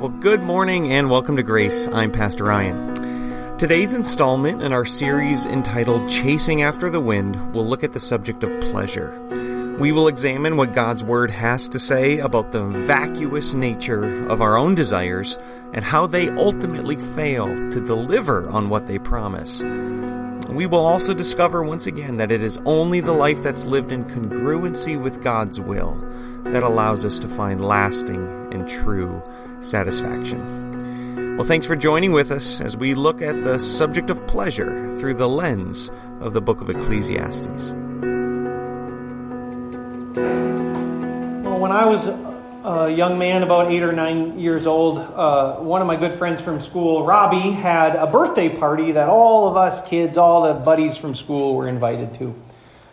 Well, good morning and welcome to Grace. I'm Pastor Ryan. Today's installment in our series entitled Chasing After the Wind will look at the subject of pleasure. We will examine what God's Word has to say about the vacuous nature of our own desires and how they ultimately fail to deliver on what they promise. We will also discover once again that it is only the life that's lived in congruency with God's will that allows us to find lasting and true satisfaction. Well, thanks for joining with us as we look at the subject of pleasure through the lens of the book of Ecclesiastes. Well, when I was a young man, about eight or nine years old, uh, one of my good friends from school, Robbie, had a birthday party that all of us kids, all the buddies from school, were invited to.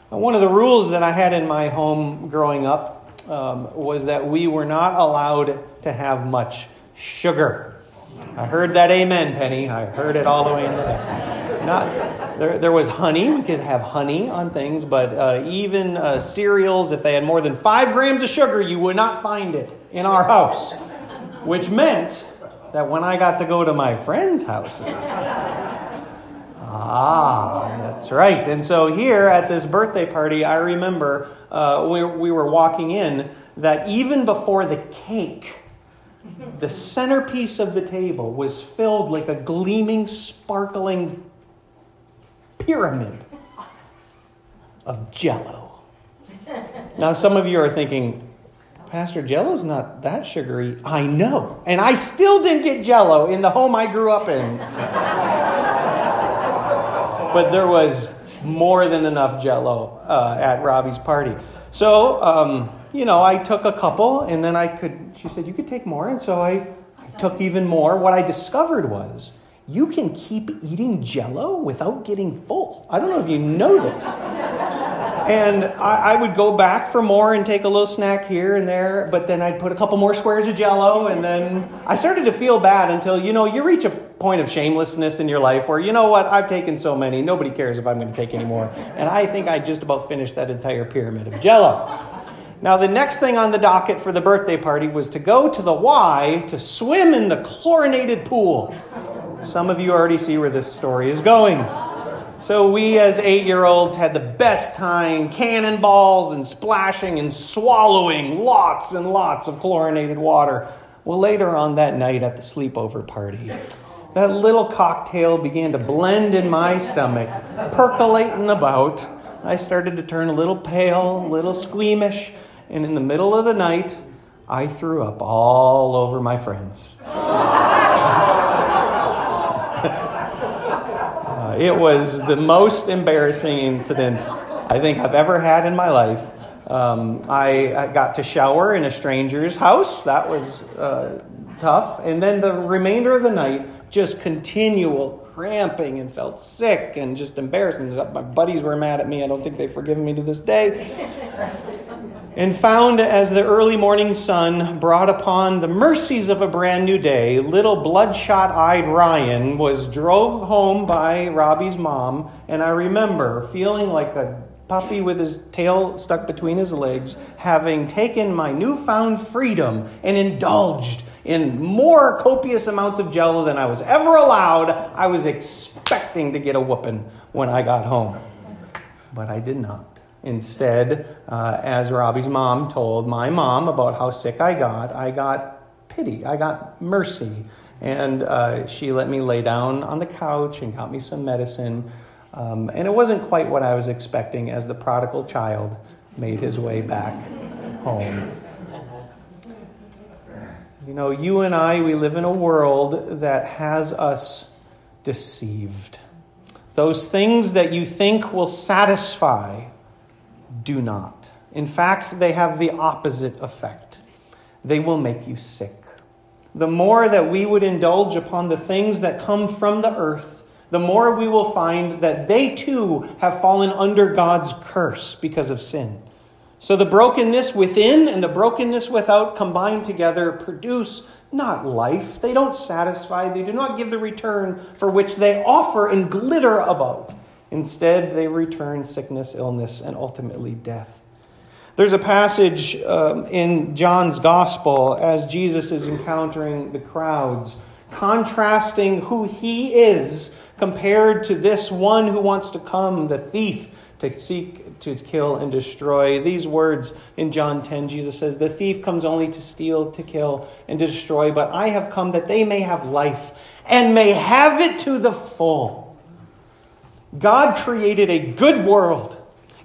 one of the rules that I had in my home growing up um, was that we were not allowed to have much sugar. I heard that amen, Penny. I heard it all the way in the back. Not, there, there was honey. We could have honey on things, but uh, even uh, cereals, if they had more than five grams of sugar, you would not find it in our house. Which meant that when I got to go to my friends' houses, Ah, that's right. And so here at this birthday party, I remember uh, we, we were walking in that even before the cake, the centerpiece of the table was filled like a gleaming, sparkling pyramid of jello. Now, some of you are thinking, Pastor, jello's not that sugary. I know. And I still didn't get jello in the home I grew up in but there was more than enough jello uh, at Robbie's party. So, um, you know, I took a couple and then I could, she said, you could take more. And so I, I took even more. What I discovered was you can keep eating jello without getting full. I don't know if you know this. and I, I, would go back for more and take a little snack here and there, but then I'd put a couple more squares of jello, and then I started to feel bad until, you know, you reach a point of shamelessness in your life where, you know what, I've taken so many, nobody cares if I'm going to take any more. And I think I just about finished that entire pyramid of jello. Now, the next thing on the docket for the birthday party was to go to the Y to swim in the chlorinated pool. Some of you already see where this story is going. So, we as eight year olds had the best time cannonballs and splashing and swallowing lots and lots of chlorinated water. Well, later on that night at the sleepover party, that little cocktail began to blend in my stomach, percolating about. I started to turn a little pale, a little squeamish, and in the middle of the night, I threw up all over my friends. uh, it was the most embarrassing incident I think I've ever had in my life. Um, I, I, got to shower in a stranger's house. That was uh, tough. And then the remainder of the night, just continual cramping and felt sick and just embarrassing. My buddies were mad at me. I don't think they've forgiven me to this day. and found as the early morning sun brought upon the mercies of a brand new day, little bloodshot eyed Ryan was drove home by Robbie's mom. And I remember feeling like a puppy with his tail stuck between his legs, having taken my newfound freedom and indulged in more copious amounts of jello than I was ever allowed, I was expecting to get a whooping when I got home. But I did not. Instead, uh, as Robbie's mom told my mom about how sick I got, I got pity, I got mercy. And uh, she let me lay down on the couch and got me some medicine. Um, and it wasn't quite what I was expecting as the prodigal child made his way back home. You know, you and I, we live in a world that has us deceived. Those things that you think will satisfy do not. In fact, they have the opposite effect. They will make you sick. The more that we would indulge upon the things that come from the earth, the more we will find that they too have fallen under God's curse because of sin. So the brokenness within and the brokenness without combined together produce not life. They don't satisfy. They do not give the return for which they offer and glitter about. Instead, they return sickness, illness, and ultimately death. There's a passage um, in John's gospel as Jesus is encountering the crowds, contrasting who he is compared to this one who wants to come, the thief, to seek to kill and destroy. These words in John 10, Jesus says, The thief comes only to steal, to kill, and to destroy, but I have come that they may have life and may have it to the full. God created a good world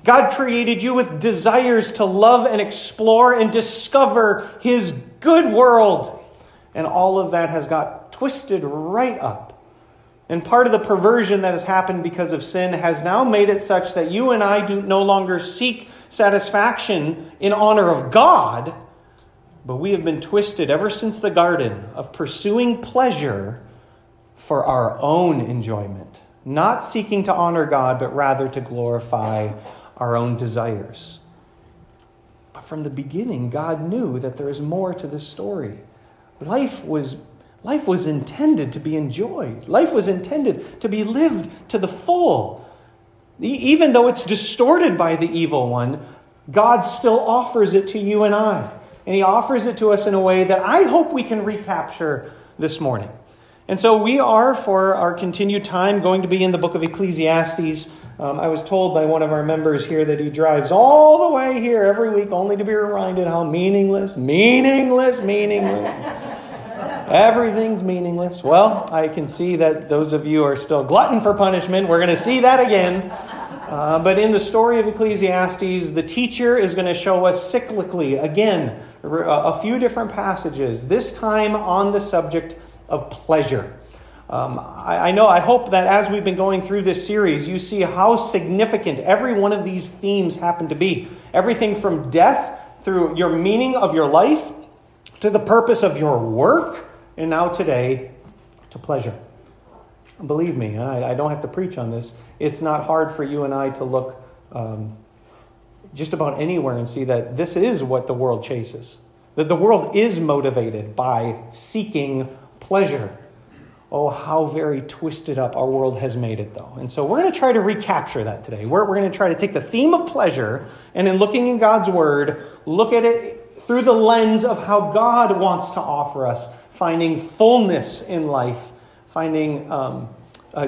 God created you with desires to love and explore and discover His good world. And all of that has got twisted right up. And part of the perversion that has happened because of sin has now made it such that you and I do no longer seek satisfaction in honor of God, but we have been twisted ever since the garden of pursuing pleasure for our own enjoyment, not seeking to honor God, but rather to glorify our own desires. But from the beginning, God knew that there is more to this story. Life was, life was intended to be enjoyed, life was intended to be lived to the full. Even though it's distorted by the evil one, God still offers it to you and I. And He offers it to us in a way that I hope we can recapture this morning. And so we are, for our continued time, going to be in the book of Ecclesiastes. Um, I was told by one of our members here that he drives all the way here every week only to be reminded how meaningless, meaningless, meaningless. Everything's meaningless. Well, I can see that those of you are still glutton for punishment. We're going to see that again. Uh, but in the story of Ecclesiastes, the teacher is going to show us cyclically, again, a few different passages, this time on the subject of pleasure. Um, I, I know, I hope that as we've been going through this series, you see how significant every one of these themes happen to be. Everything from death through your meaning of your life to the purpose of your work, and now today to pleasure. Believe me, I, I don't have to preach on this. It's not hard for you and I to look um, just about anywhere and see that this is what the world chases. That the world is motivated by seeking pleasure. Oh, how very twisted up our world has made it, though. And so we're going to try to recapture that today. We're, we're going to try to take the theme of pleasure and, in looking in God's Word, look at it through the lens of how God wants to offer us, finding fullness in life, finding um,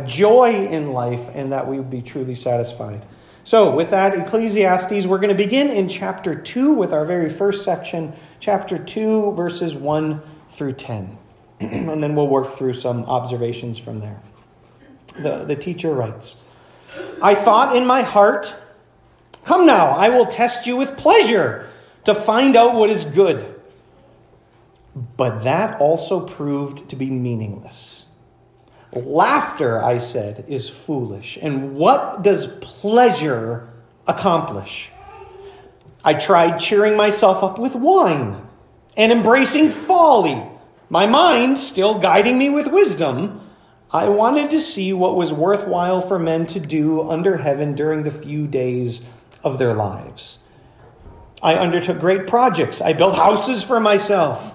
joy in life, and that we would be truly satisfied. So, with that, Ecclesiastes, we're going to begin in chapter 2 with our very first section, chapter 2, verses 1 through 10. and then we'll work through some observations from there. The, the teacher writes I thought in my heart, Come now, I will test you with pleasure to find out what is good. But that also proved to be meaningless. Laughter, I said, is foolish. And what does pleasure accomplish? I tried cheering myself up with wine and embracing folly my mind still guiding me with wisdom, I wanted to see what was worthwhile for men to do under heaven during the few days of their lives. I undertook great projects. I built houses for myself.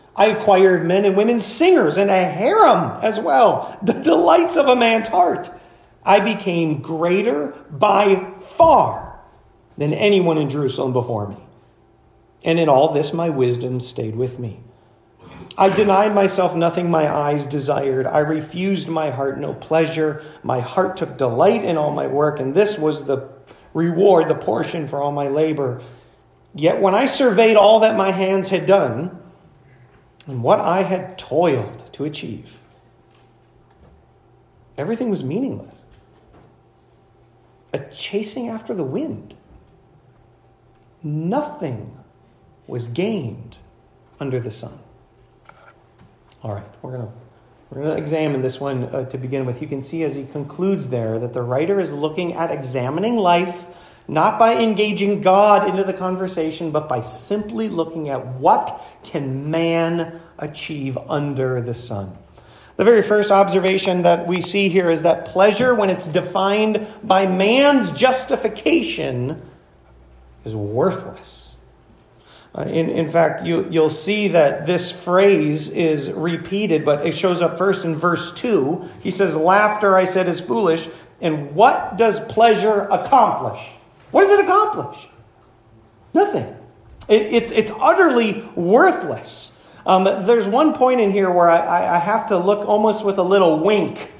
I acquired men and women singers and a harem as well, the delights of a man's heart. I became greater by far than anyone in Jerusalem before me. And in all this, my wisdom stayed with me. I denied myself nothing my eyes desired. I refused my heart no pleasure. My heart took delight in all my work, and this was the reward, the portion for all my labor. Yet when I surveyed all that my hands had done, and what I had toiled to achieve, everything was meaningless. A chasing after the wind. Nothing was gained under the sun. All right, we're going to we're going to examine this one uh, to begin with. You can see as he concludes there that the writer is looking at examining life not by engaging God into the conversation, but by simply looking at what can man achieve under the sun. The very first observation that we see here is that pleasure, when it's defined by man's justification, is worthless. Uh, in, in fact, you, you'll see that this phrase is repeated, but it shows up first in verse 2. He says, Laughter, I said, is foolish. And what does pleasure accomplish? What does it accomplish? Nothing. It, it's, it's utterly worthless. Um, there's one point in here where I, I have to look almost with a little wink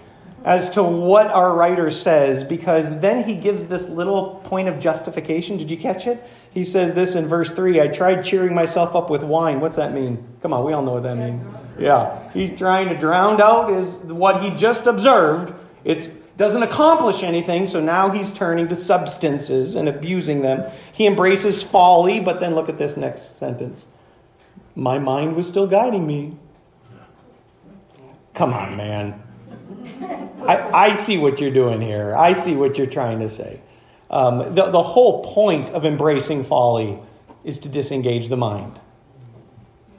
as to what our writer says, because then he gives this little point of justification. Did you catch it? He says this in verse 3 I tried cheering myself up with wine. What's that mean? Come on, we all know what that means. Yeah. He's trying to drown out is what he just observed. It doesn't accomplish anything, so now he's turning to substances and abusing them. He embraces folly, but then look at this next sentence. My mind was still guiding me. Come on, man. I, I see what you're doing here. I see what you're trying to say. Um, the, the whole point of embracing folly is to disengage the mind.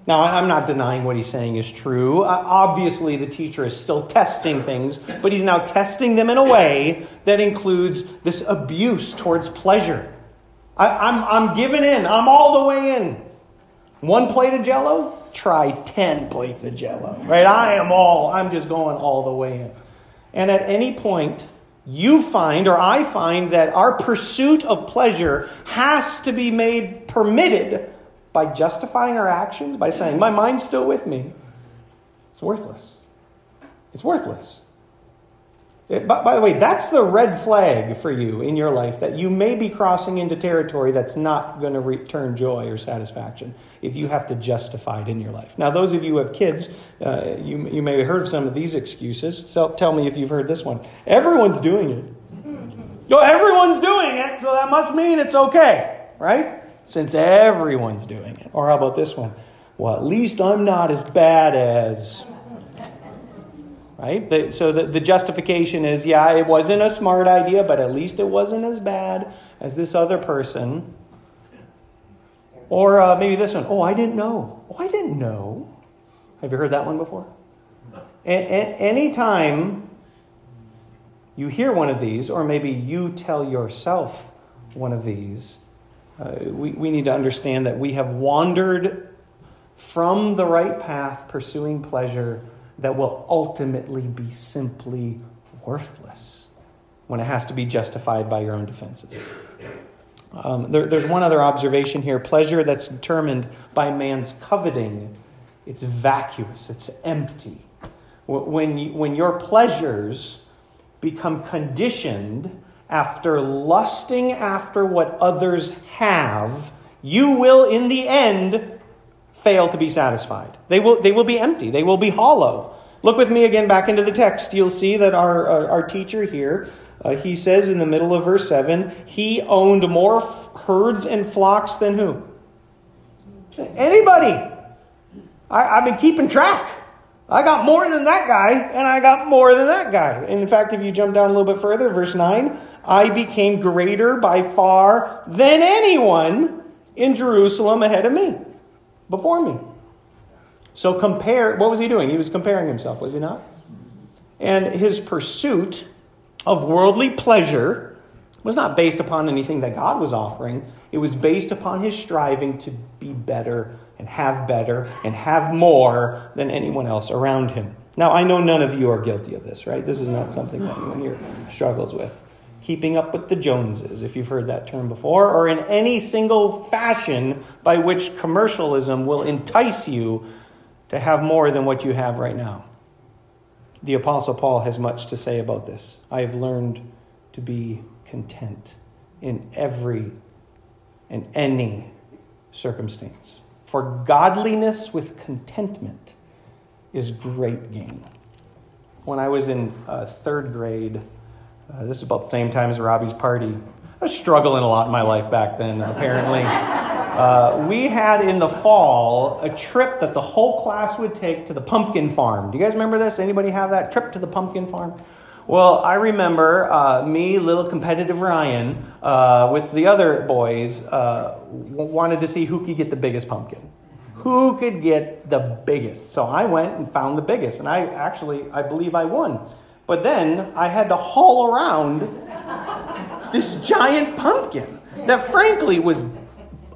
Now, I'm not denying what he's saying is true. Uh, obviously, the teacher is still testing things, but he's now testing them in a way that includes this abuse towards pleasure. I, I'm, I'm giving in, I'm all the way in. One plate of jello, try 10 plates of jello, right? I am all, I'm just going all the way in. And at any point, you find, or I find, that our pursuit of pleasure has to be made permitted by justifying our actions, by saying, My mind's still with me. It's worthless. It's worthless. It, by, by, the way, that's the red flag for you in your life that you may be crossing into territory that's not going to return joy or satisfaction if you have to justify it in your life. Now, those of you who have kids, uh, you, you may have heard some of these excuses. So tell me if you've heard this one. Everyone's doing it. No, everyone's doing it, so that must mean it's okay, right? Since everyone's doing it. Or how about this one? Well, at least I'm not as bad as right? So the, the justification is yeah, it wasn't a smart idea, but at least it wasn't as bad as this other person. Or uh, maybe this one. Oh, I didn't know. Oh, I didn't know. Have you heard that one before? A- a- anytime you hear one of these, or maybe you tell yourself one of these, uh, we, we need to understand that we have wandered from the right path, pursuing pleasure that will ultimately be simply worthless when it has to be justified by your own defenses. Um, there, there's one other observation here pleasure that's determined by man's coveting, it's vacuous, it's empty. When, you, when your pleasures become conditioned after lusting after what others have, you will, in the end, fail to be satisfied. They will, they will be empty, they will be hollow. Look with me again back into the text. You'll see that our, our, our teacher here, uh, he says in the middle of verse 7, he owned more f- herds and flocks than who? Anybody. I, I've been keeping track. I got more than that guy, and I got more than that guy. And in fact, if you jump down a little bit further, verse 9, I became greater by far than anyone in Jerusalem ahead of me before me. So compare, what was he doing? He was comparing himself, was he not? And his pursuit of worldly pleasure was not based upon anything that God was offering. It was based upon his striving to be better and have better and have more than anyone else around him. Now, I know none of you are guilty of this, right? This is not something that anyone here struggles with keeping up with the Joneses, if you've heard that term before, or in any single fashion by which commercialism will entice you to have more than what you have right now. The Apostle Paul has much to say about this. I have learned to be content in every and any circumstance. For godliness with contentment is great gain. When I was in uh, third grade, uh, this is about the same time as Robbie's party. I was struggling a lot in my life back then, apparently. Uh, we had in the fall a trip that the whole class would take to the pumpkin farm. Do you guys remember this? Anybody have that trip to the pumpkin farm? Well, I remember uh, me, little competitive Ryan, uh, with the other boys, uh, wanted to see who could get the biggest pumpkin. Who could get the biggest? So I went and found the biggest, and I actually, I believe I won. But then I had to haul around this giant pumpkin that, frankly, was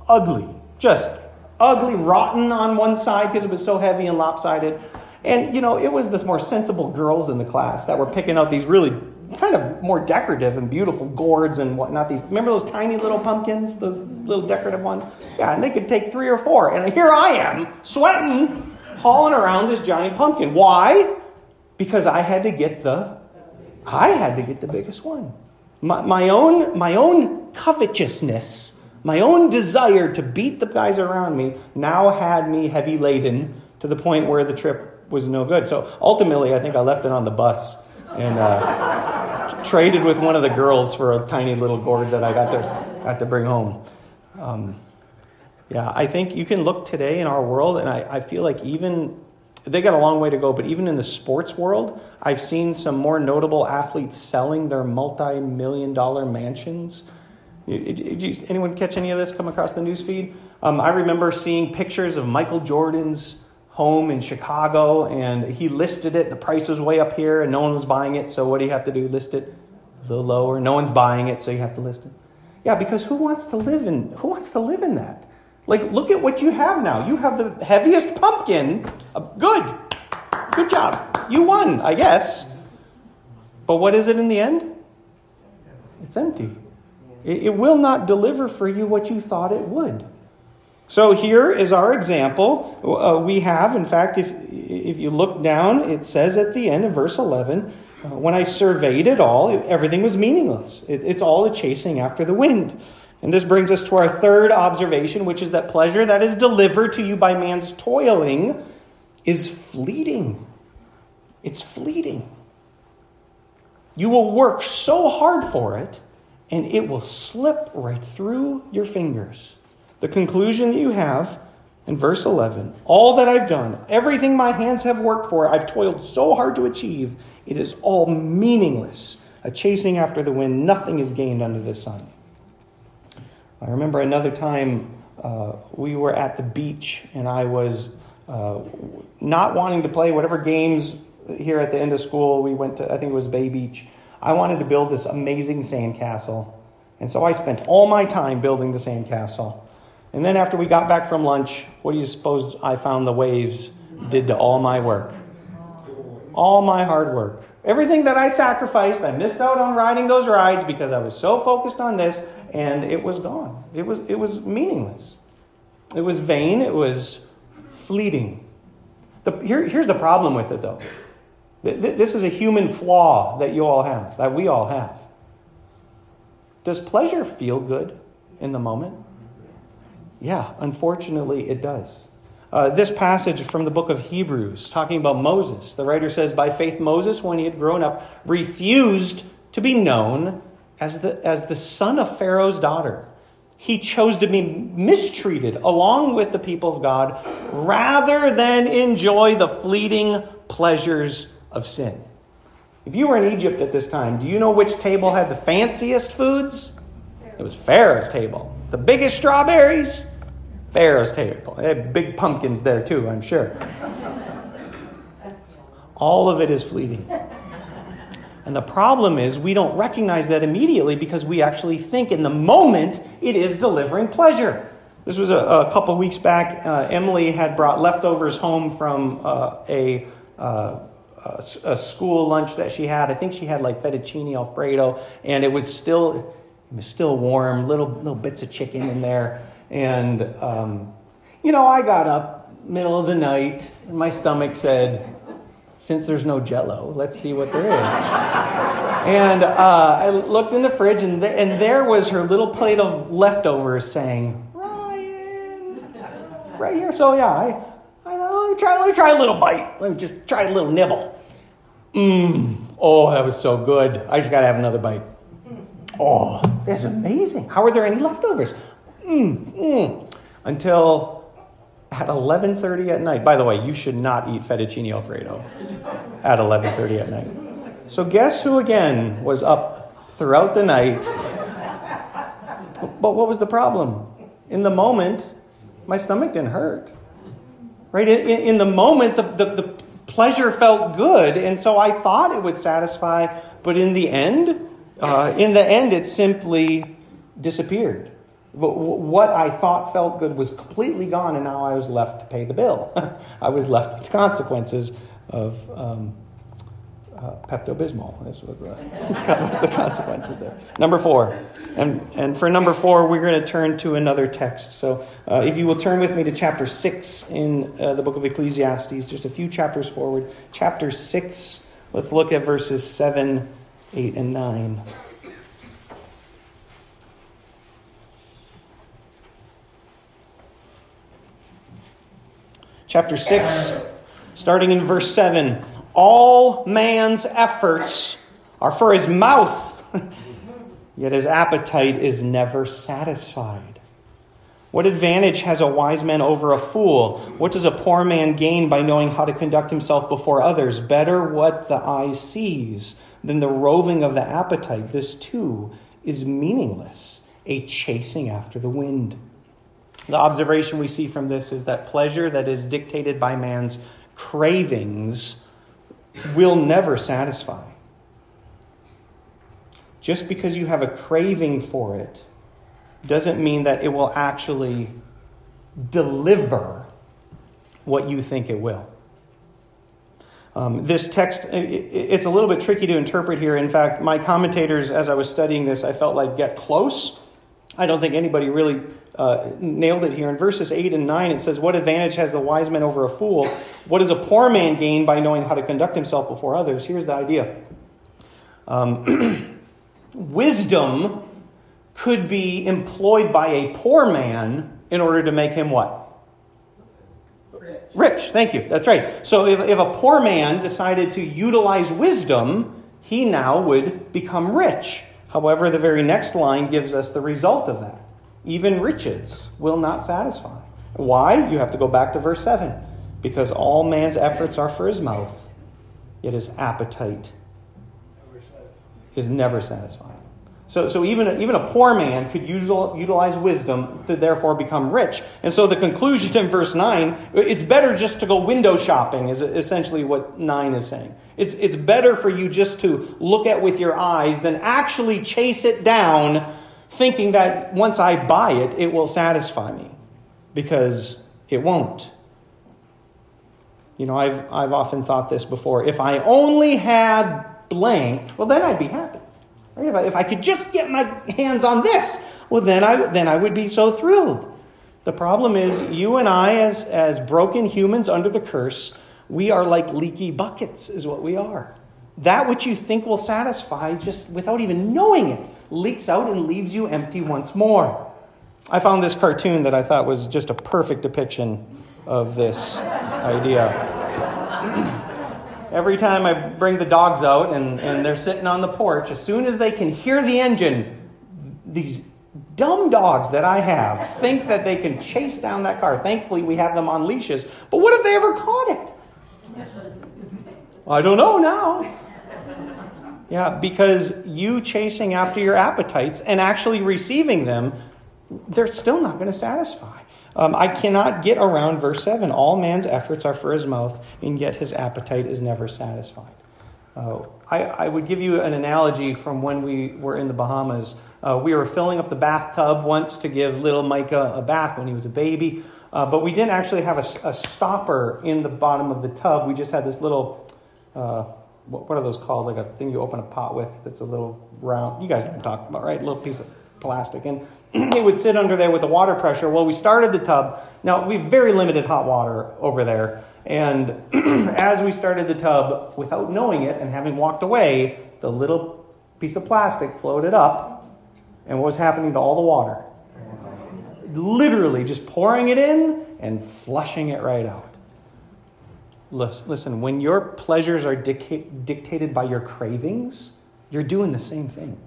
ugly. Just ugly, rotten on one side because it was so heavy and lopsided. And, you know, it was the more sensible girls in the class that were picking out these really kind of more decorative and beautiful gourds and whatnot. These remember those tiny little pumpkins, those little decorative ones? Yeah, and they could take three or four. And here I am, sweating, hauling around this giant pumpkin. Why? Because I had to get the I had to get the biggest one. My, my own my own covetousness, my own desire to beat the guys around me now had me heavy laden to the point where the trip was no good. So ultimately, I think I left it on the bus and uh, traded with one of the girls for a tiny little gourd that I got to got to bring home. Um, yeah, I think you can look today in our world, and I, I feel like even they got a long way to go, but even in the sports world, I've seen some more notable athletes selling their multi million dollar mansions. Did anyone catch any of this come across the news feed? Um, I remember seeing pictures of Michael Jordan's home in Chicago and he listed it. The price was way up here and no one was buying it. So what do you have to do? List it a little lower. No one's buying it, so you have to list it. Yeah, because who wants to live in who wants to live in that? Like look at what you have now. You have the heaviest pumpkin. Uh, good. Good job. You won, I guess. But what is it in the end? It's empty. It, will not deliver for you what you thought it would. So here is our example. Uh, we have, in fact, if, if you look down, it says at the end of verse 11, uh, when I surveyed it all, everything was meaningless. It, it's all a chasing after the wind. And this brings us to our third observation, which is that pleasure that is delivered to you by man's toiling is fleeting. It's fleeting. You will work so hard for it, and it will slip right through your fingers. The conclusion that you have in verse 11 all that I've done, everything my hands have worked for, I've toiled so hard to achieve, it is all meaningless. A chasing after the wind, nothing is gained under the sun. I remember another time uh, we were at the beach and I was uh, not wanting to play whatever games here at the end of school. We went to, I think it was Bay Beach. I wanted to build this amazing sandcastle. And so I spent all my time building the sandcastle. And then after we got back from lunch, what do you suppose I found the waves did to all my work? All my hard work. Everything that I sacrificed, I missed out on riding those rides because I was so focused on this, and it was gone. It was, it was meaningless. It was vain. It was fleeting. The, here, here's the problem with it, though. This is a human flaw that you all have, that we all have. Does pleasure feel good in the moment? Yeah, unfortunately, it does. Uh, this passage from the book of Hebrews, talking about Moses, the writer says, By faith, Moses, when he had grown up, refused to be known as the, as the son of Pharaoh's daughter. He chose to be mistreated along with the people of God rather than enjoy the fleeting pleasures of sin. If you were in Egypt at this time, do you know which table had the fanciest foods? It was Pharaoh's table. The biggest strawberries, Pharaoh's table. They had big pumpkins there too, I'm sure. All of it is fleeting. And the problem is, we don't recognize that immediately because we actually think in the moment it is delivering pleasure. This was a, a couple weeks back. Uh, Emily had brought leftovers home from uh, a, uh, a school lunch that she had. I think she had like fettuccine alfredo, and it was still it was still warm, little, little bits of chicken in there. And, um, you know, I got up middle of the night, and my stomach said, since there's no jello, let's see what there is. and uh, I looked in the fridge, and, th- and there was her little plate of leftovers saying, Ryan, right here. So, yeah, I, I thought, let me try, let me try a little bite. Let me just try a little nibble. Mmm. Oh, that was so good. I just got to have another bite. Oh, that's amazing. How are there any leftovers? Mm, mm. Until at 11:30 at night. By the way, you should not eat fettuccine alfredo at 11:30 at night. So, guess who again was up throughout the night? But what was the problem? In the moment, my stomach didn't hurt. Right? In, in the moment, the, the, the pleasure felt good, and so I thought it would satisfy, but in the end, uh, in the end, it simply disappeared. But what I thought felt good was completely gone, and now I was left to pay the bill. I was left with the consequences of um, uh, Pepto Bismol. This was the, was the consequences there. Number four. And, and for number four, we're going to turn to another text. So uh, if you will turn with me to chapter 6 in uh, the book of Ecclesiastes, just a few chapters forward. Chapter 6, let's look at verses 7, 8, and 9. Chapter 6, starting in verse 7 All man's efforts are for his mouth, yet his appetite is never satisfied. What advantage has a wise man over a fool? What does a poor man gain by knowing how to conduct himself before others? Better what the eye sees than the roving of the appetite. This too is meaningless, a chasing after the wind. The observation we see from this is that pleasure that is dictated by man's cravings will never satisfy. Just because you have a craving for it doesn't mean that it will actually deliver what you think it will. Um, this text, it's a little bit tricky to interpret here. In fact, my commentators, as I was studying this, I felt like get close I don't think anybody really uh, nailed it here. In verses 8 and 9, it says, What advantage has the wise man over a fool? What does a poor man gain by knowing how to conduct himself before others? Here's the idea um, wisdom could be employed by a poor man in order to make him what? Rich. Rich, thank you. That's right. So if, if a poor man decided to utilize wisdom, he now would become rich. However, the very next line gives us the result of that. Even riches will not satisfy. Why? You have to go back to verse 7. Because all man's efforts are for his mouth, yet his appetite is never satisfied. So, so even, a, even a poor man could utilize wisdom to therefore become rich. And so the conclusion in verse 9, it's better just to go window shopping, is essentially what 9 is saying. It's, it's better for you just to look at with your eyes than actually chase it down, thinking that once I buy it, it will satisfy me. Because it won't. You know, I've, I've often thought this before. If I only had blank, well, then I'd be happy. Right? If, I, if I could just get my hands on this, well, then I, then I would be so thrilled. The problem is, you and I, as, as broken humans under the curse, we are like leaky buckets, is what we are. That which you think will satisfy, just without even knowing it, leaks out and leaves you empty once more. I found this cartoon that I thought was just a perfect depiction of this idea. Every time I bring the dogs out and, and they're sitting on the porch, as soon as they can hear the engine, these dumb dogs that I have think that they can chase down that car. Thankfully, we have them on leashes. But what if they ever caught it? I don't know now. Yeah, because you chasing after your appetites and actually receiving them, they're still not going to satisfy. Um, I cannot get around verse 7. All man's efforts are for his mouth, and yet his appetite is never satisfied. Uh, I, I, would give you an analogy from when we were in the Bahamas. Uh, we were filling up the bathtub once to give little Micah a bath when he was a baby. Uh, but we didn't actually have a, a, stopper in the bottom of the tub. We just had this little, uh, what, what, are those called? Like a thing you open a pot with that's a little round. You guys know what I'm talking about, right? A little piece of plastic. And it would sit under there with the water pressure. Well, we started the tub. Now, we have very limited hot water over there. And as we started the tub, without knowing it and having walked away, the little piece of plastic floated up. And what was happening to all the water? literally just pouring it in and flushing it right out. Listen, when your pleasures are dictated by your cravings, you're doing the same thing.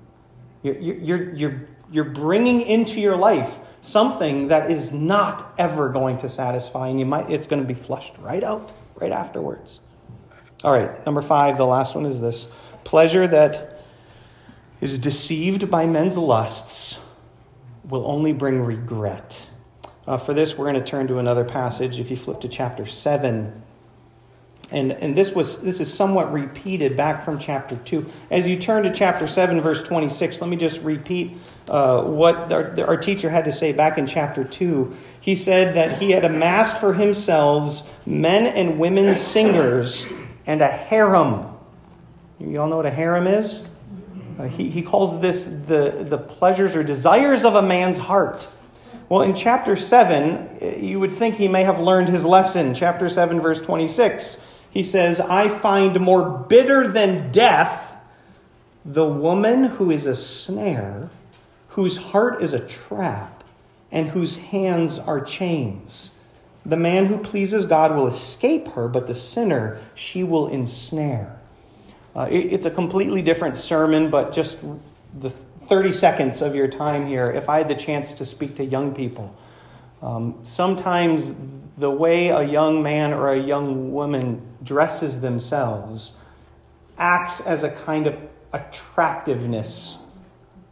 You're, you're, you're, you're bringing into your life something that is not ever going to satisfy, and you might, it's going to be flushed right out right afterwards. All right, number five, the last one is this Pleasure that is deceived by men's lusts will only bring regret. Uh, for this, we're going to turn to another passage. If you flip to chapter 7, and, and this, was, this is somewhat repeated back from chapter 2. As you turn to chapter 7, verse 26, let me just repeat uh, what our, our teacher had to say back in chapter 2. He said that he had amassed for himself men and women singers and a harem. You all know what a harem is? Uh, he, he calls this the, the pleasures or desires of a man's heart. Well, in chapter 7, you would think he may have learned his lesson. Chapter 7, verse 26 he says, I find more bitter than death the woman who is a snare, whose heart is a trap, and whose hands are chains. The man who pleases God will escape her, but the sinner she will ensnare. Uh, it, it's a completely different sermon, but just the 30 seconds of your time here, if I had the chance to speak to young people, um, sometimes the way a young man or a young woman dresses themselves acts as a kind of attractiveness.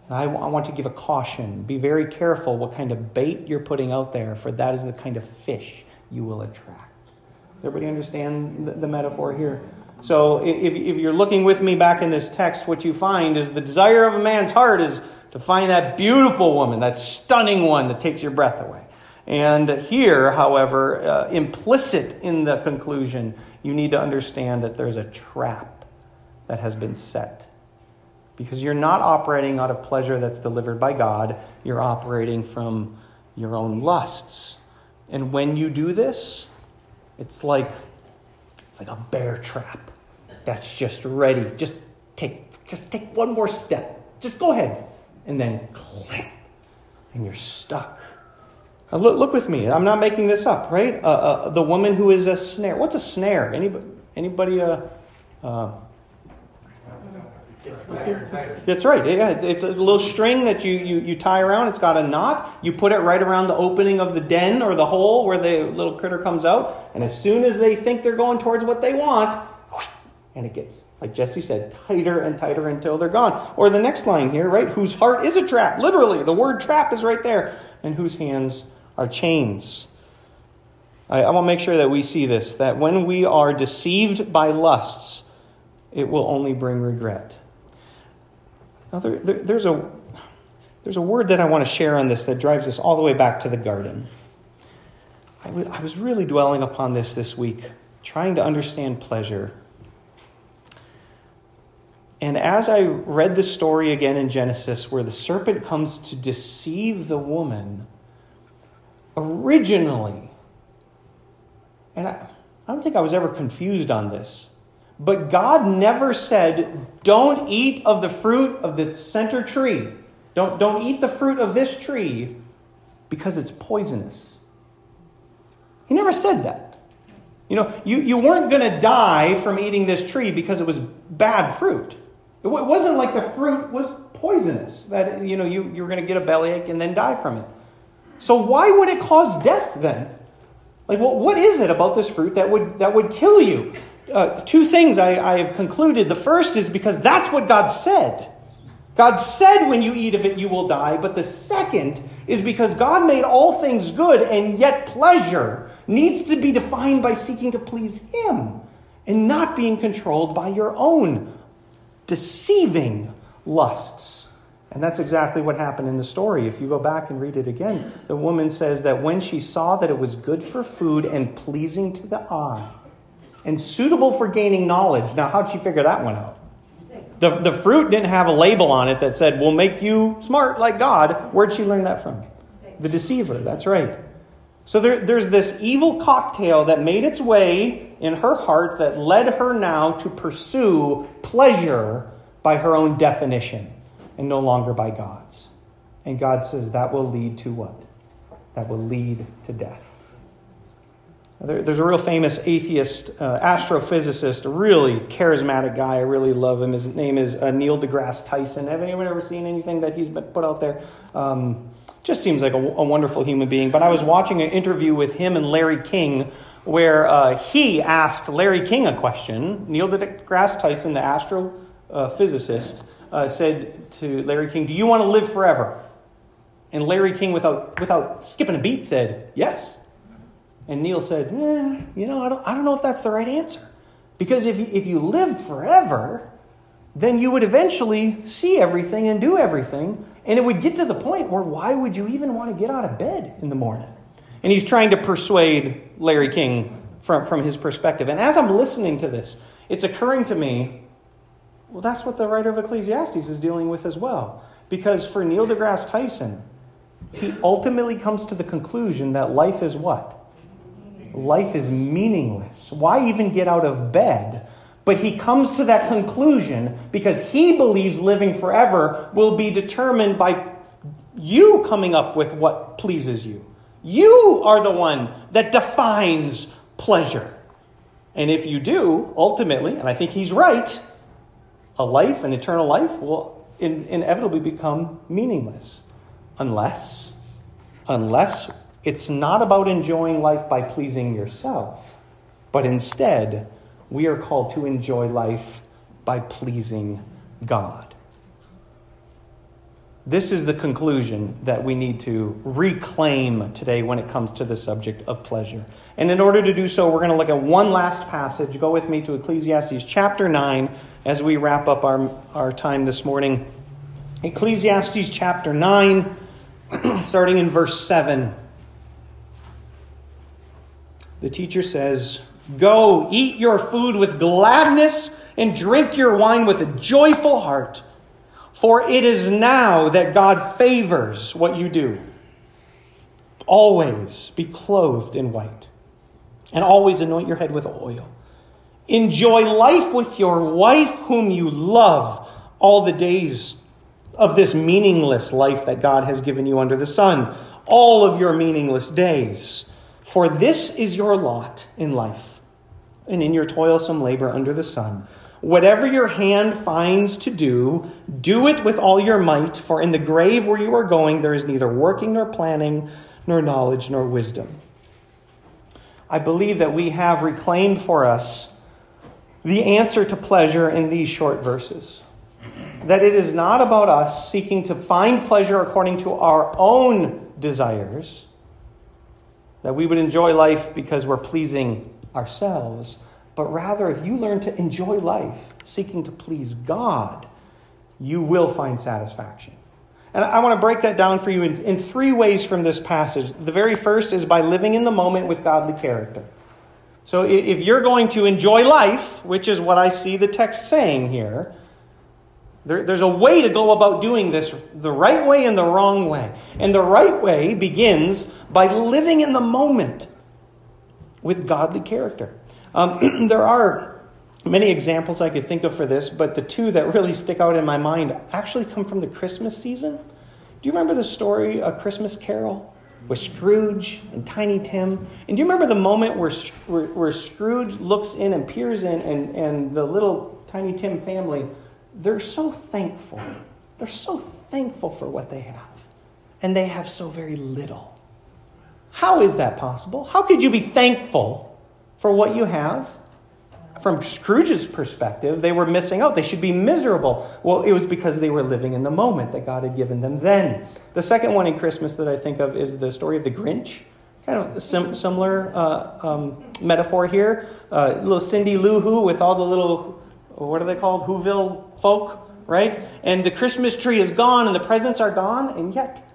I, I want to give a caution. Be very careful what kind of bait you're putting out there, for that is the kind of fish you will attract. Does everybody understand the, the metaphor here? So, if, if you're looking with me back in this text, what you find is the desire of a man's heart is to find that beautiful woman, that stunning one that takes your breath away. And here, however, uh, implicit in the conclusion, you need to understand that there's a trap that has been set. Because you're not operating out of pleasure that's delivered by God, you're operating from your own lusts. And when you do this, it's like it's like a bear trap that's just ready. Just take just take one more step. Just go ahead. And then clap. And you're stuck. Uh, look, look with me. I'm not making this up, right? Uh, uh, the woman who is a snare. What's a snare? Anybody? Anybody? Uh, uh, that's right. Yeah, it's a little string that you, you, you tie around. It's got a knot. You put it right around the opening of the den or the hole where the little critter comes out. And as soon as they think they're going towards what they want, and it gets, like Jesse said, tighter and tighter until they're gone. Or the next line here, right? Whose heart is a trap. Literally, the word trap is right there. And whose hands our chains. I, I want to make sure that we see this that when we are deceived by lusts, it will only bring regret. Now, there, there, there's, a, there's a word that I want to share on this that drives us all the way back to the garden. I, w- I was really dwelling upon this this week, trying to understand pleasure. And as I read the story again in Genesis, where the serpent comes to deceive the woman, originally, and I, I don't think I was ever confused on this, but God never said, don't eat of the fruit of the center tree. Don't, don't eat the fruit of this tree because it's poisonous. He never said that. You know, you, you weren't going to die from eating this tree because it was bad fruit. It wasn't like the fruit was poisonous, that, you know, you, you were going to get a bellyache and then die from it. So why would it cause death then? Like, well, what is it about this fruit that would, that would kill you? Uh, two things I, I have concluded. The first is because that's what God said. God said when you eat of it, you will die. But the second is because God made all things good, and yet pleasure needs to be defined by seeking to please Him and not being controlled by your own deceiving lusts. And that's exactly what happened in the story. If you go back and read it again, the woman says that when she saw that it was good for food and pleasing to the eye and suitable for gaining knowledge. Now, how'd she figure that one out? The, the fruit didn't have a label on it that said, will make you smart like God. Where'd she learn that from? The deceiver, that's right. So there, there's this evil cocktail that made its way in her heart that led her now to pursue pleasure by her own definition and no longer by God's. And God says that will lead to what? That will lead to death. There, there's a real famous atheist uh, astrophysicist, a really charismatic guy. I really love him. His name is uh, Neil deGrasse Tyson. Have anyone ever seen anything that he's been put out there? Um, just seems like a, a, wonderful human being. But I was watching an interview with him and Larry King where uh, he asked Larry King a question. Neil deGrasse Tyson, the astro uh, said to Larry King, Do you want to live forever? And Larry King, without, without skipping a beat, said, Yes. And Neil said, eh, You know, I don't, I don't know if that's the right answer. Because if you, if you lived forever, then you would eventually see everything and do everything. And it would get to the point where why would you even want to get out of bed in the morning? And he's trying to persuade Larry King from, from his perspective. And as I'm listening to this, it's occurring to me well, that's what the writer of Ecclesiastes is dealing with as well. Because for Neil deGrasse Tyson, he ultimately comes to the conclusion that life is what? Life is meaningless. Why even get out of bed? But he comes to that conclusion because he believes living forever will be determined by you coming up with what pleases you. You are the one that defines pleasure. And if you do, ultimately, and I think he's right, a life, an eternal life, will in, inevitably become meaningless. Unless, unless it's not about enjoying life by pleasing yourself, but instead, we are called to enjoy life by pleasing God. This is the conclusion that we need to reclaim today when it comes to the subject of pleasure. And in order to do so, we're going to look at one last passage. Go with me to Ecclesiastes chapter 9 as we wrap up our, our time this morning. Ecclesiastes chapter 9, starting in verse 7. The teacher says, Go, eat your food with gladness and drink your wine with a joyful heart for it is now that God favors what you do. Always be clothed in white, and always anoint your head with oil. Enjoy life with your wife, whom you love, all the days of this meaningless life that God has given you under the sun, all of your meaningless days. For this is your lot in life, and in your toilsome labor under the sun Whatever your hand finds to do, do it with all your might, for in the grave where you are going there is neither working nor planning, nor knowledge nor wisdom. I believe that we have reclaimed for us the answer to pleasure in these short verses. That it is not about us seeking to find pleasure according to our own desires, that we would enjoy life because we're pleasing ourselves but rather, if you learn to enjoy life seeking to please God, you will find satisfaction. And I want to break that down for you in, in three ways from this passage. The very first is by living in the moment with godly character. So if you're going to enjoy life, which is what I see the text saying here, there, there's a way to go about doing this the right way and the wrong way. And the right way begins by living in the moment with godly character. Um, there are many examples I could think of for this, but the two that really stick out in my mind actually come from the Christmas season. Do you remember the story, A Christmas Carol? With Scrooge and Tiny Tim. And do you remember the moment where, where, where Scrooge looks in and peers in, and, and the little Tiny Tim family, they're so thankful. They're so thankful for what they have. And they have so very little. How is that possible? How could you be thankful for what you have. From Scrooge's perspective, they were missing out. They should be miserable. Well, it was because they were living in the moment that God had given them then. The second one in Christmas that I think of is the story of the Grinch. Kind of sim- similar uh, um, metaphor here. Uh, little Cindy Lou Who with all the little, what are they called? Whoville folk, right? And the Christmas tree is gone and the presents are gone, and yet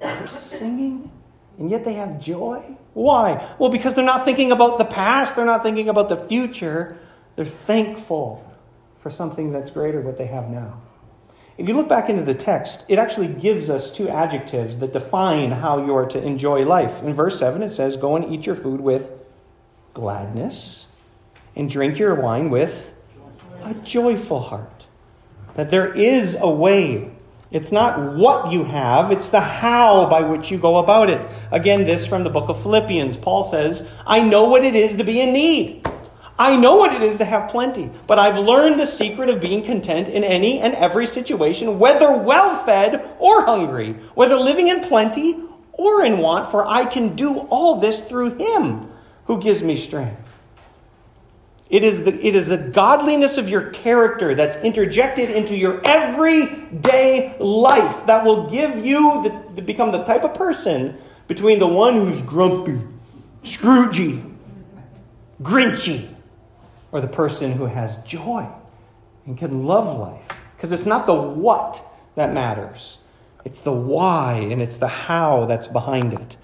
they're singing and yet they have joy. Why? Well, because they're not thinking about the past, they're not thinking about the future. They're thankful for something that's greater what they have now. If you look back into the text, it actually gives us two adjectives that define how you are to enjoy life. In verse 7, it says, Go and eat your food with gladness, and drink your wine with a joyful heart. That there is a way it's not what you have, it's the how by which you go about it. Again, this from the book of Philippians. Paul says, I know what it is to be in need. I know what it is to have plenty, but I've learned the secret of being content in any and every situation, whether well fed or hungry, whether living in plenty or in want, for I can do all this through Him who gives me strength. It is, the, it is the godliness of your character that's interjected into your everyday life that will give you the, to become the type of person between the one who's grumpy, Scroogey, Grinchy, or the person who has joy and can love life. Because it's not the what that matters, it's the why and it's the how that's behind it.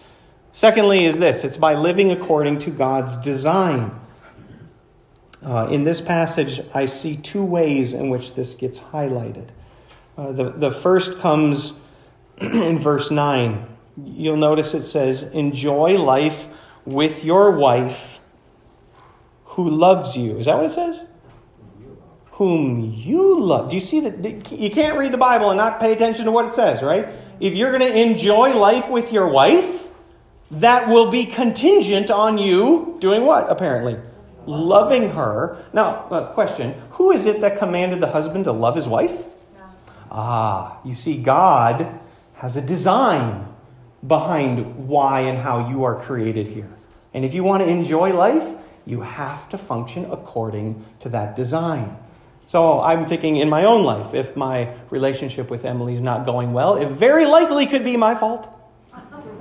Secondly, is this it's by living according to God's design. Uh, in this passage, I see two ways in which this gets highlighted. Uh, the, the first comes in verse 9. You'll notice it says, Enjoy life with your wife who loves you. Is that what it says? Whom you love. Do you see that? You can't read the Bible and not pay attention to what it says, right? If you're going to enjoy life with your wife, that will be contingent on you doing what, apparently? Loving her. Now, uh, question Who is it that commanded the husband to love his wife? Ah, you see, God has a design behind why and how you are created here. And if you want to enjoy life, you have to function according to that design. So I'm thinking in my own life, if my relationship with Emily is not going well, it very likely could be my fault.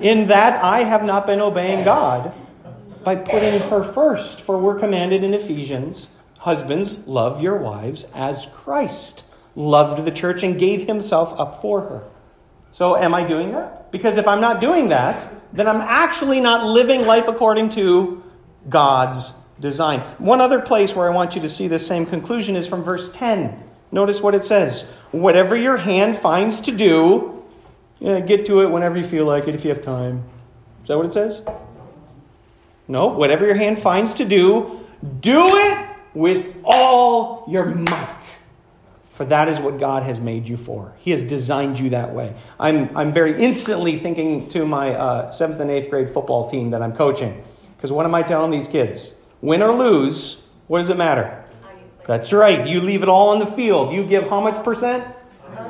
in that I have not been obeying God by putting her first. For we're commanded in Ephesians husbands, love your wives as Christ loved the church and gave himself up for her. So, am I doing that? Because if I'm not doing that, then I'm actually not living life according to God's design. One other place where I want you to see the same conclusion is from verse 10. Notice what it says Whatever your hand finds to do, yeah, get to it whenever you feel like it, if you have time. Is that what it says? No, whatever your hand finds to do, do it with all your might. For that is what God has made you for. He has designed you that way. I'm, I'm very instantly thinking to my uh, seventh and eighth grade football team that I'm coaching. Because what am I telling these kids? Win or lose, what does it matter? That's right. You leave it all on the field. You give how much percent?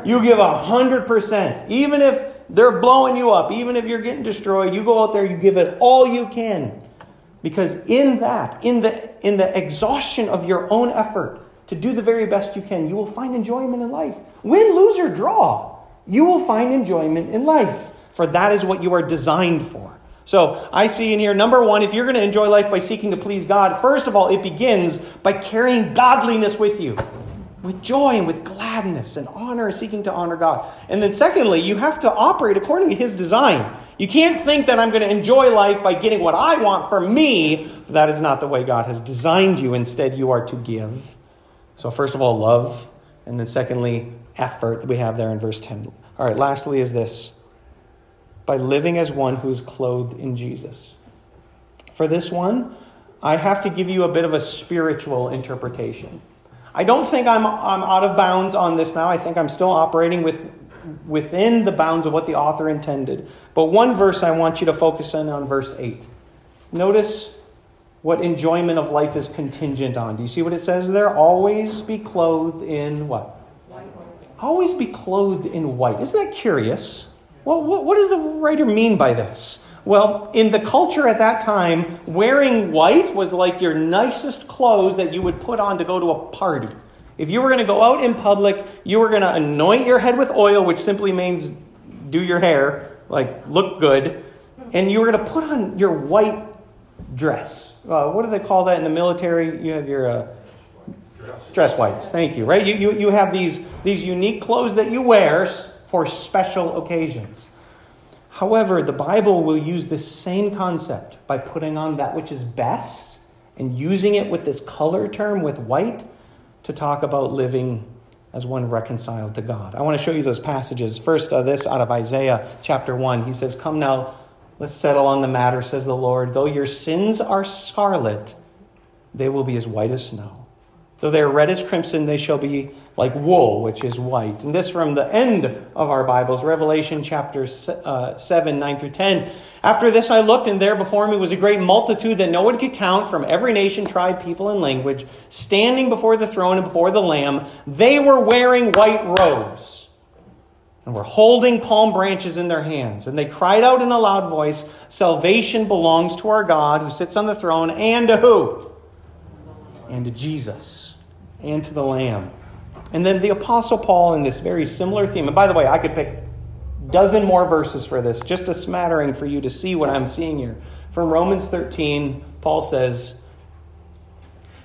You give a hundred percent. Even if they're blowing you up, even if you're getting destroyed, you go out there, you give it all you can. Because in that, in the, in the exhaustion of your own effort to do the very best you can, you will find enjoyment in life. Win, lose, or draw, you will find enjoyment in life. For that is what you are designed for. So I see in here, number one, if you're going to enjoy life by seeking to please God, first of all, it begins by carrying godliness with you with joy and with gladness and honor, seeking to honor God. And then, secondly, you have to operate according to His design. You can't think that I'm going to enjoy life by getting what I want for me. That is not the way God has designed you. Instead, you are to give. So, first of all, love. And then, secondly, effort that we have there in verse 10. All right, lastly, is this by living as one who is clothed in Jesus. For this one, I have to give you a bit of a spiritual interpretation. I don't think I'm, I'm out of bounds on this now. I think I'm still operating with, within the bounds of what the author intended. But one verse I want you to focus in on verse 8. Notice what enjoyment of life is contingent on. Do you see what it says there? Always be clothed in what? White. Always be clothed in white. Isn't that curious? What, what does the writer mean by this? Well, in the culture at that time, wearing white was like your nicest clothes that you would put on to go to a party. If you were going to go out in public, you were going to anoint your head with oil, which simply means do your hair, like look good, and you were going to put on your white dress. Uh, what do they call that in the military? You have your uh, dress whites. Thank you. Right? You, you, you have these, these unique clothes that you wear for special occasions. However, the Bible will use this same concept by putting on that which is best and using it with this color term with white to talk about living as one reconciled to God. I want to show you those passages. First, uh, this out of Isaiah chapter 1. He says, Come now, let's settle on the matter, says the Lord. Though your sins are scarlet, they will be as white as snow. Though they are red as crimson, they shall be like wool, which is white. And this from the end of our Bibles, Revelation chapter uh, 7, 9 through 10. After this I looked, and there before me was a great multitude that no one could count from every nation, tribe, people, and language, standing before the throne and before the Lamb. They were wearing white robes. and were holding palm branches in their hands. And they cried out in a loud voice Salvation belongs to our God who sits on the throne, and to who? And to Jesus, and to the Lamb. And then the Apostle Paul, in this very similar theme, and by the way, I could pick dozen more verses for this, just a smattering for you to see what I'm seeing here. From Romans 13, Paul says,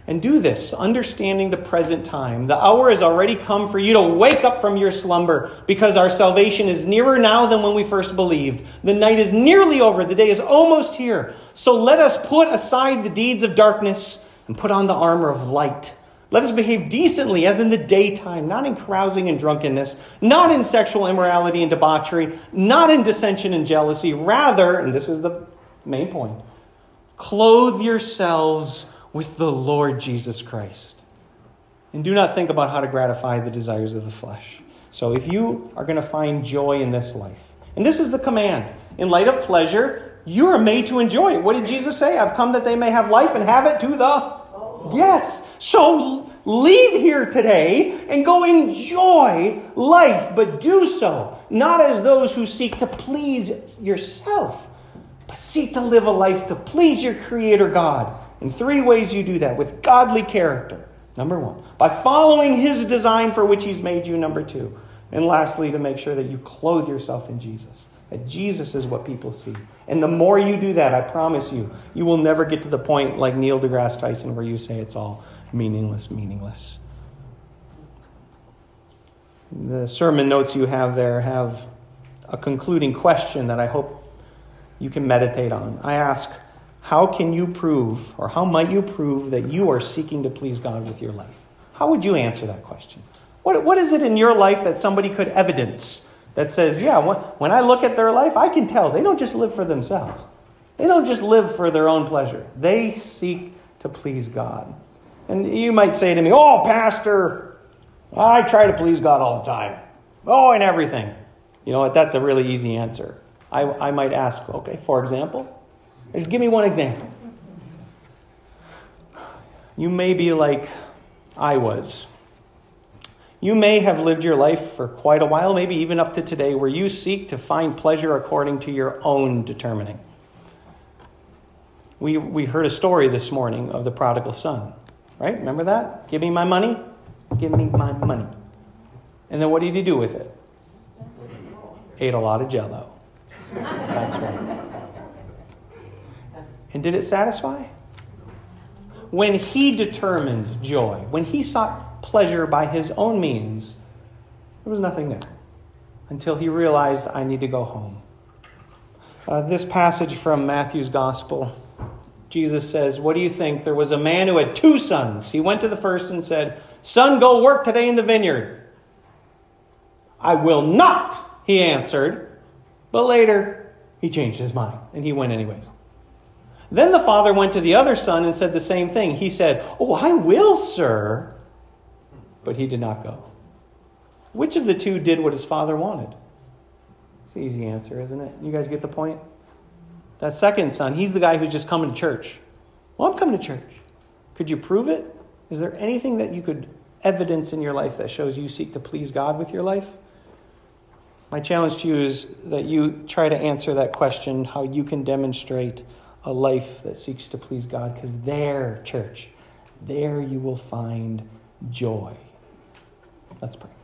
and do this, understanding the present time. The hour has already come for you to wake up from your slumber, because our salvation is nearer now than when we first believed. The night is nearly over, the day is almost here. So let us put aside the deeds of darkness and put on the armor of light. Let us behave decently as in the daytime, not in carousing and drunkenness, not in sexual immorality and debauchery, not in dissension and jealousy. Rather, and this is the main point, clothe yourselves with the Lord Jesus Christ. And do not think about how to gratify the desires of the flesh. So, if you are going to find joy in this life, and this is the command, in light of pleasure, you are made to enjoy it. What did Jesus say? I've come that they may have life and have it to the. Yes. So leave here today and go enjoy life, but do so not as those who seek to please yourself, but seek to live a life to please your Creator God in three ways you do that with godly character. Number one, by following his design for which he's made you. Number two, and lastly, to make sure that you clothe yourself in Jesus. That Jesus is what people see. And the more you do that, I promise you, you will never get to the point like Neil deGrasse Tyson where you say it's all meaningless, meaningless. The sermon notes you have there have a concluding question that I hope you can meditate on. I ask, how can you prove, or how might you prove, that you are seeking to please God with your life? How would you answer that question? What, what is it in your life that somebody could evidence that says, yeah, when I look at their life, I can tell they don't just live for themselves. They don't just live for their own pleasure. They seek to please God. And you might say to me, oh, Pastor, I try to please God all the time. Oh, and everything. You know what? That's a really easy answer. I, I might ask, okay, for example, just give me one example. You may be like I was. You may have lived your life for quite a while, maybe even up to today, where you seek to find pleasure according to your own determining. We, we heard a story this morning of the prodigal son, right? Remember that? Give me my money, give me my money. And then what did he do with it? Ate a lot of jello. That's right. And did it satisfy? When he determined joy, when he pleasure by his own means, there was nothing there until he realized, I need to go home. Uh, this passage from Matthew's Gospel, Jesus says, What do you think? There was a man who had two sons. He went to the first and said, Son, go work today in the vineyard. I will not, he answered. But later, he changed his mind and he went anyways. Then the father went to the other son and said the same thing. He said, Oh, I will, sir. But he did not go. Which of the two did what his father wanted? It's an easy answer, isn't it? You guys get the point? That second son, he's the guy who's just coming to church. Well, I'm coming to church. Could you prove it? Is there anything that you could evidence in your life that shows you seek to please God with your life? My challenge to you is that you try to answer that question how you can demonstrate a life that seeks to please God because there, church, there you will find joy. Let's pray.